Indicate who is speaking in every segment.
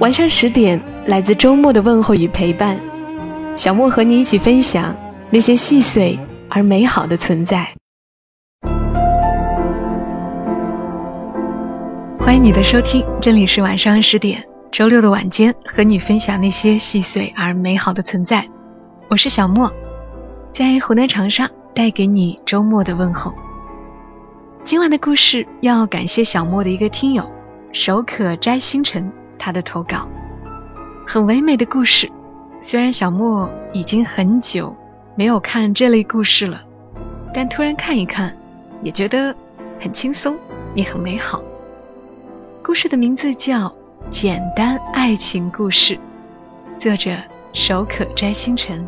Speaker 1: 晚上十点，来自周末的问候与陪伴，小莫和你一起分享那些细碎而美好的存在。
Speaker 2: 欢迎你的收听，这里是晚上十点，周六的晚间，和你分享那些细碎而美好的存在。我是小莫，在湖南长沙带给你周末的问候。今晚的故事要感谢小莫的一个听友，手可摘星辰。他的投稿很唯美的故事，虽然小莫已经很久没有看这类故事了，但突然看一看，也觉得很轻松，也很美好。故事的名字叫《简单爱情故事》，作者手可摘星辰。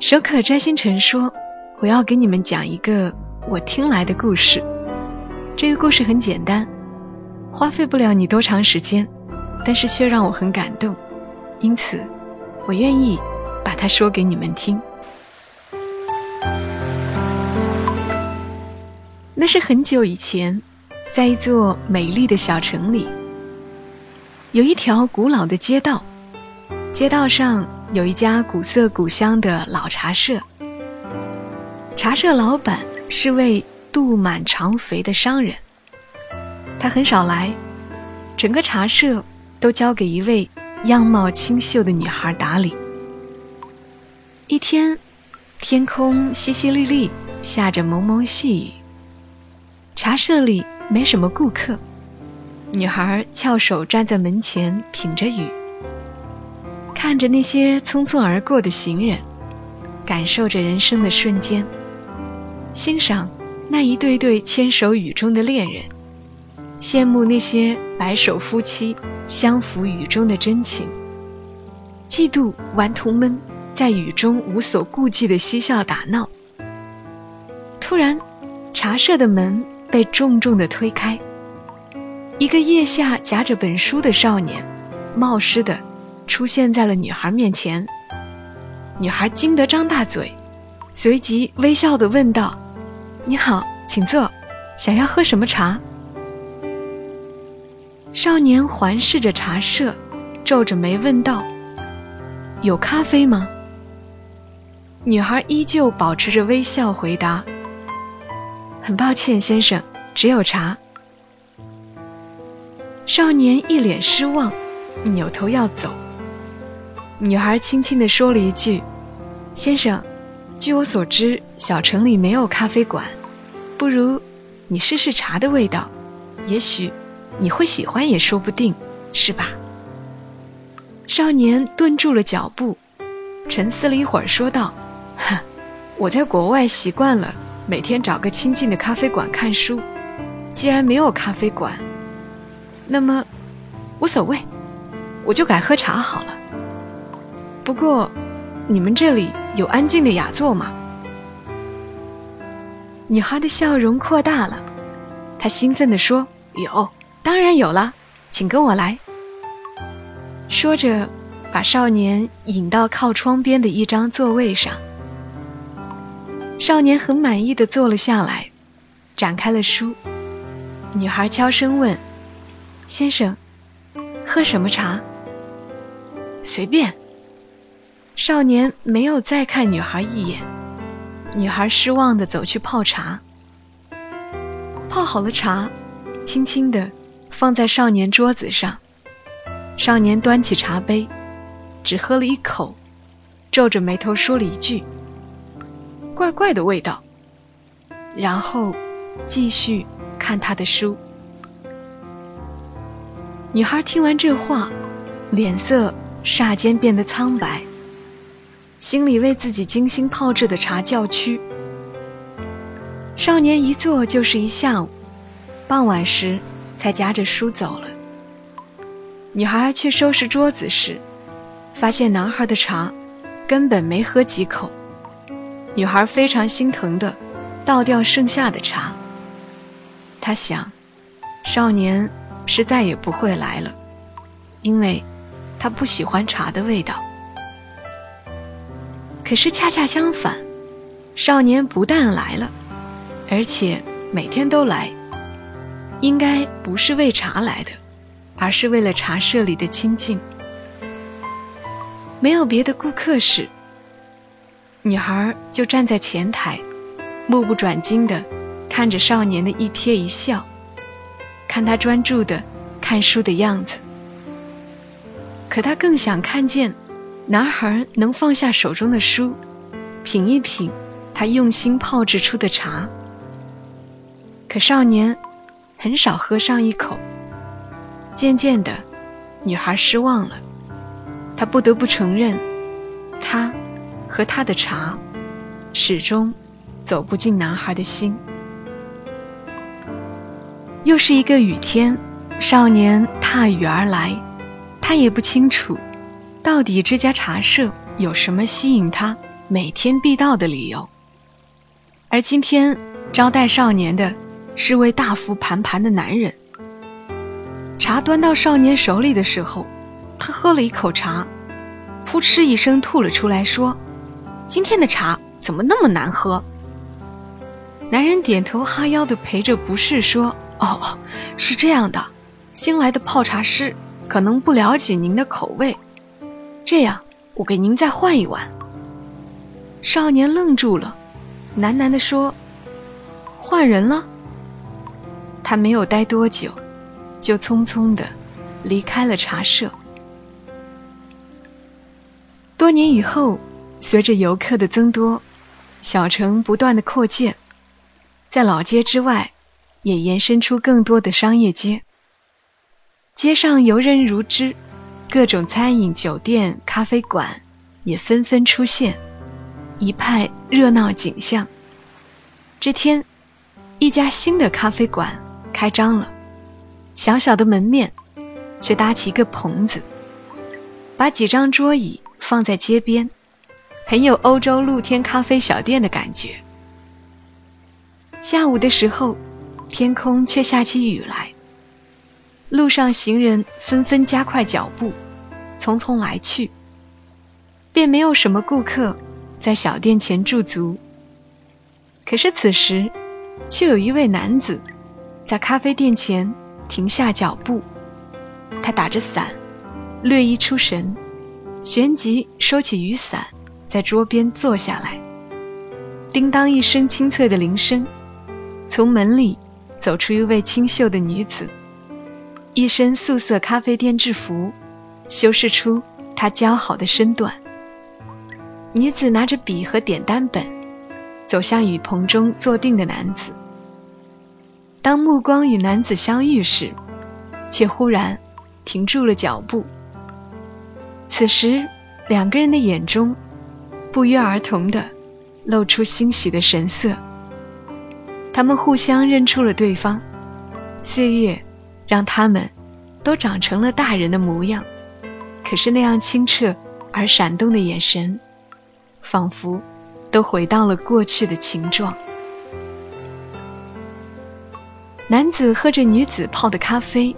Speaker 2: 手可摘星辰说：“我要给你们讲一个我听来的故事，这个故事很简单。”花费不了你多长时间，但是却让我很感动，因此，我愿意把它说给你们听。那是很久以前，在一座美丽的小城里，有一条古老的街道，街道上有一家古色古香的老茶社，茶社老板是位肚满肠肥的商人。他很少来，整个茶社都交给一位样貌清秀的女孩打理。一天，天空淅淅沥沥，下着蒙蒙细雨。茶社里没什么顾客，女孩翘首站在门前，品着雨，看着那些匆匆而过的行人，感受着人生的瞬间，欣赏那一对对牵手雨中的恋人。羡慕那些白首夫妻相扶雨中的真情，嫉妒顽童们在雨中无所顾忌的嬉笑打闹。突然，茶社的门被重重的推开，一个腋下夹着本书的少年，冒失的出现在了女孩面前。女孩惊得张大嘴，随即微笑的问道：“你好，请坐，想要喝什么茶？”少年环视着茶社，皱着眉问道：“有咖啡吗？”女孩依旧保持着微笑回答：“很抱歉，先生，只有茶。”少年一脸失望，扭头要走。女孩轻轻地说了一句：“先生，据我所知，小城里没有咖啡馆，不如你试试茶的味道，也许……”你会喜欢也说不定，是吧？少年顿住了脚步，沉思了一会儿，说道：“哼，我在国外习惯了每天找个清静的咖啡馆看书。既然没有咖啡馆，那么无所谓，我就改喝茶好了。不过，你们这里有安静的雅座吗？”女孩的笑容扩大了，她兴奋地说：“有。”当然有了，请跟我来。说着，把少年引到靠窗边的一张座位上。少年很满意的坐了下来，展开了书。女孩悄声问：“先生，喝什么茶？”随便。少年没有再看女孩一眼。女孩失望的走去泡茶。泡好了茶，轻轻的。放在少年桌子上，少年端起茶杯，只喝了一口，皱着眉头说了一句：“怪怪的味道。”然后继续看他的书。女孩听完这话，脸色霎间变得苍白，心里为自己精心泡制的茶叫屈。少年一坐就是一下午，傍晚时。才夹着书走了。女孩去收拾桌子时，发现男孩的茶根本没喝几口。女孩非常心疼的倒掉剩下的茶。她想，少年是再也不会来了，因为他不喜欢茶的味道。可是恰恰相反，少年不但来了，而且每天都来。应该不是为茶来的，而是为了茶社里的清静。没有别的顾客时，女孩就站在前台，目不转睛的看着少年的一瞥一笑，看他专注的看书的样子。可她更想看见男孩能放下手中的书，品一品他用心泡制出的茶。可少年。很少喝上一口，渐渐的，女孩失望了。她不得不承认，她和她的茶始终走不进男孩的心。又是一个雨天，少年踏雨而来，他也不清楚，到底这家茶社有什么吸引他每天必到的理由。而今天招待少年的。是位大腹盘盘的男人。茶端到少年手里的时候，他喝了一口茶，噗嗤一声吐了出来，说：“今天的茶怎么那么难喝？”男人点头哈腰的陪着不是说：“哦，是这样的，新来的泡茶师可能不了解您的口味，这样我给您再换一碗。”少年愣住了，喃喃的说：“换人了。”他没有待多久，就匆匆的离开了茶社。多年以后，随着游客的增多，小城不断的扩建，在老街之外，也延伸出更多的商业街。街上游人如织，各种餐饮、酒店、咖啡馆也纷纷出现，一派热闹景象。这天，一家新的咖啡馆。开张了，小小的门面，却搭起一个棚子，把几张桌椅放在街边，很有欧洲露天咖啡小店的感觉。下午的时候，天空却下起雨来，路上行人纷纷加快脚步，匆匆来去，便没有什么顾客在小店前驻足。可是此时，却有一位男子。在咖啡店前停下脚步，他打着伞，略一出神，旋即收起雨伞，在桌边坐下来。叮当一声清脆的铃声，从门里走出一位清秀的女子，一身素色咖啡店制服，修饰出她姣好的身段。女子拿着笔和点单本，走向雨棚中坐定的男子。当目光与男子相遇时，却忽然停住了脚步。此时，两个人的眼中不约而同的露出欣喜的神色。他们互相认出了对方，岁月让他们都长成了大人的模样。可是那样清澈而闪动的眼神，仿佛都回到了过去的情状。男子喝着女子泡的咖啡，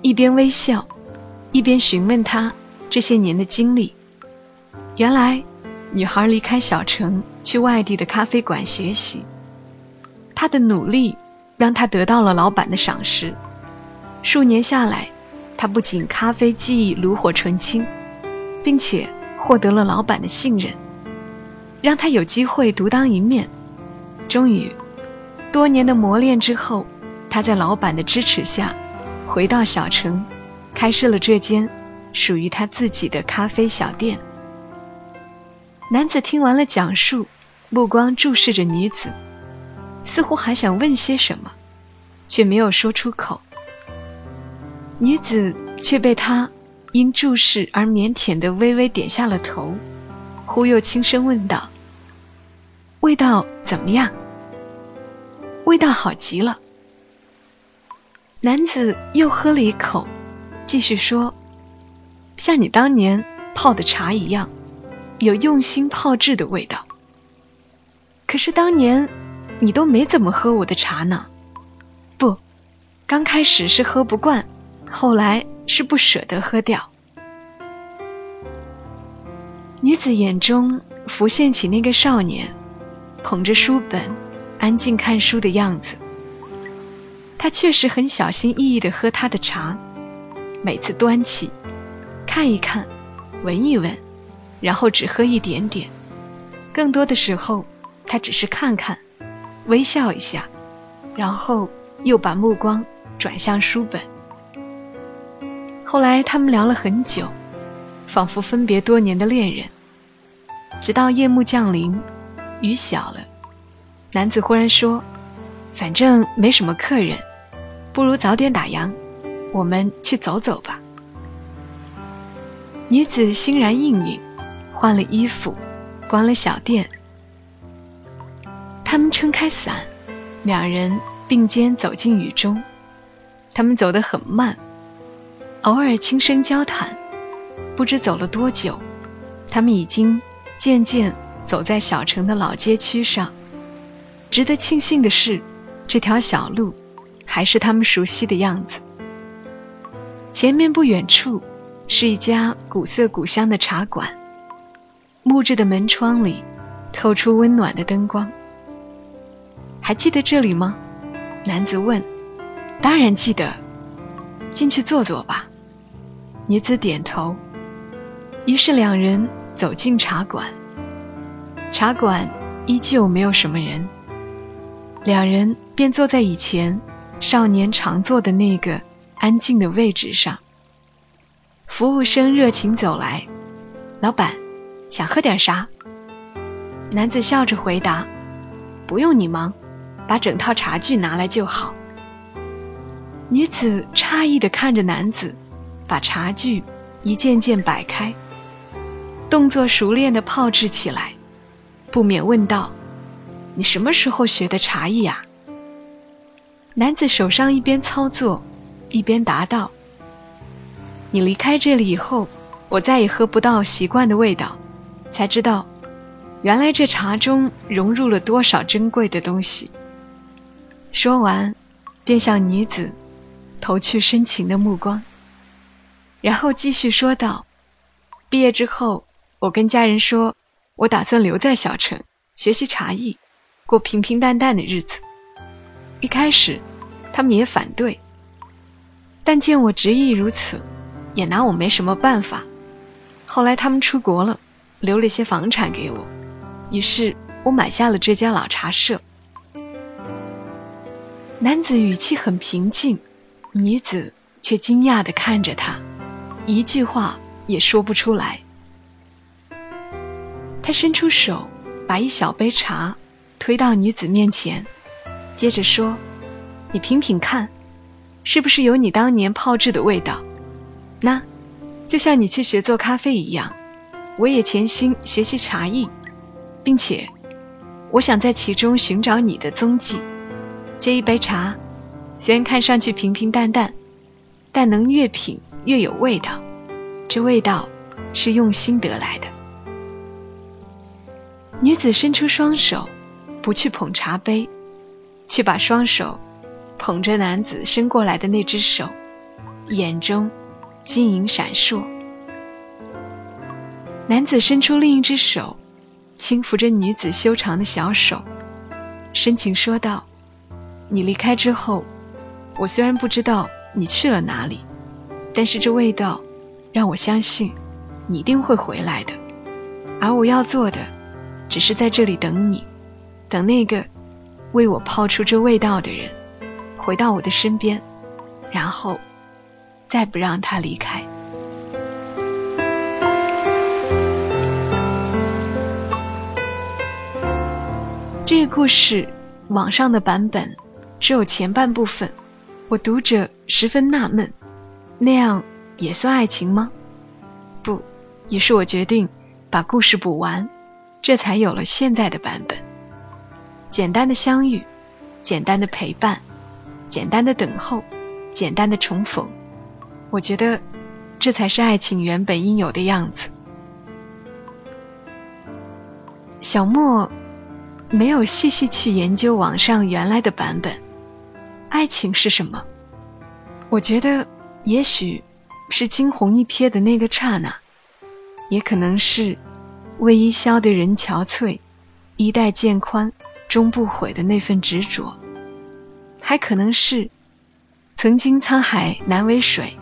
Speaker 2: 一边微笑，一边询问她这些年的经历。原来，女孩离开小城去外地的咖啡馆学习，她的努力让她得到了老板的赏识。数年下来，她不仅咖啡技艺炉火纯青，并且获得了老板的信任，让她有机会独当一面。终于。多年的磨练之后，他在老板的支持下，回到小城，开设了这间属于他自己的咖啡小店。男子听完了讲述，目光注视着女子，似乎还想问些什么，却没有说出口。女子却被他因注视而腼腆的微微点下了头，忽又轻声问道：“味道怎么样？”味道好极了。男子又喝了一口，继续说：“像你当年泡的茶一样，有用心泡制的味道。可是当年你都没怎么喝我的茶呢。不，刚开始是喝不惯，后来是不舍得喝掉。”女子眼中浮现起那个少年捧着书本安静看书的样子。他确实很小心翼翼地喝他的茶，每次端起，看一看，闻一闻，然后只喝一点点。更多的时候，他只是看看，微笑一下，然后又把目光转向书本。后来他们聊了很久，仿佛分别多年的恋人。直到夜幕降临，雨小了，男子忽然说：“反正没什么客人。”不如早点打烊，我们去走走吧。女子欣然应允，换了衣服，关了小店。他们撑开伞，两人并肩走进雨中。他们走得很慢，偶尔轻声交谈。不知走了多久，他们已经渐渐走在小城的老街区上。值得庆幸的是，这条小路。还是他们熟悉的样子。前面不远处是一家古色古香的茶馆，木质的门窗里透出温暖的灯光。还记得这里吗？男子问。当然记得。进去坐坐吧。女子点头。于是两人走进茶馆。茶馆依旧没有什么人，两人便坐在以前。少年常坐的那个安静的位置上，服务生热情走来：“老板，想喝点啥？”男子笑着回答：“不用你忙，把整套茶具拿来就好。”女子诧异的看着男子，把茶具一件件摆开，动作熟练的泡制起来，不免问道：“你什么时候学的茶艺呀？”男子手上一边操作，一边答道：“你离开这里以后，我再也喝不到习惯的味道，才知道，原来这茶中融入了多少珍贵的东西。”说完，便向女子投去深情的目光，然后继续说道：“毕业之后，我跟家人说，我打算留在小城学习茶艺，过平平淡淡的日子。”一开始，他们也反对，但见我执意如此，也拿我没什么办法。后来他们出国了，留了些房产给我，于是我买下了这家老茶社。男子语气很平静，女子却惊讶地看着他，一句话也说不出来。他伸出手，把一小杯茶推到女子面前。接着说：“你品品看，是不是有你当年泡制的味道？那，就像你去学做咖啡一样，我也潜心学习茶艺，并且，我想在其中寻找你的踪迹。这一杯茶，虽然看上去平平淡淡，但能越品越有味道。这味道是用心得来的。”女子伸出双手，不去捧茶杯。却把双手捧着男子伸过来的那只手，眼中晶莹闪烁。男子伸出另一只手，轻抚着女子修长的小手，深情说道：“你离开之后，我虽然不知道你去了哪里，但是这味道让我相信你一定会回来的。而我要做的，只是在这里等你，等那个。”为我泡出这味道的人，回到我的身边，然后再不让他离开。这个故事网上的版本只有前半部分，我读者十分纳闷，那样也算爱情吗？不，于是我决定把故事补完，这才有了现在的版本。简单的相遇，简单的陪伴，简单的等候，简单的重逢，我觉得这才是爱情原本应有的样子。小莫没有细细去研究网上原来的版本，爱情是什么？我觉得也许是惊鸿一瞥的那个刹那，也可能是为伊消得人憔悴，衣带渐宽终不悔的那份执着，还可能是曾经沧海难为水。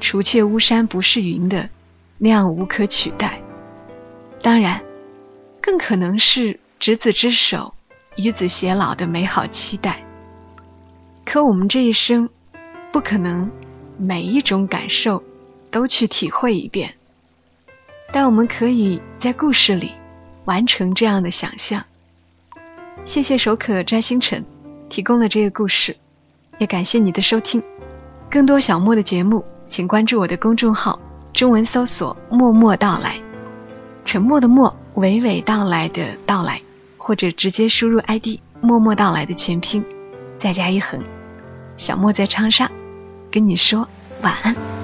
Speaker 2: 除却巫山不是云的那样无可取代，当然，更可能是执子之手，与子偕老的美好期待。可我们这一生，不可能每一种感受都去体会一遍，但我们可以在故事里完成这样的想象。谢谢手可摘星辰提供了这个故事，也感谢你的收听。更多小莫的节目。请关注我的公众号，中文搜索“默默到来”，沉默的默，娓娓道来的到来，或者直接输入 ID“ 默默到来”的全拼，再加一横。小莫在长沙，跟你说晚安。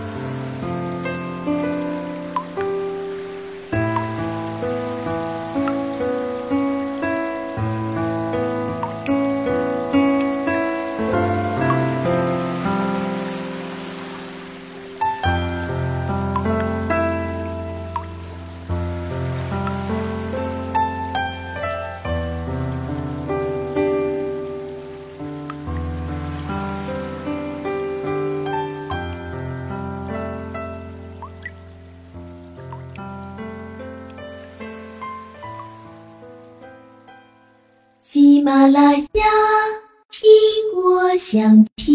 Speaker 3: 马拉雅，听我想听。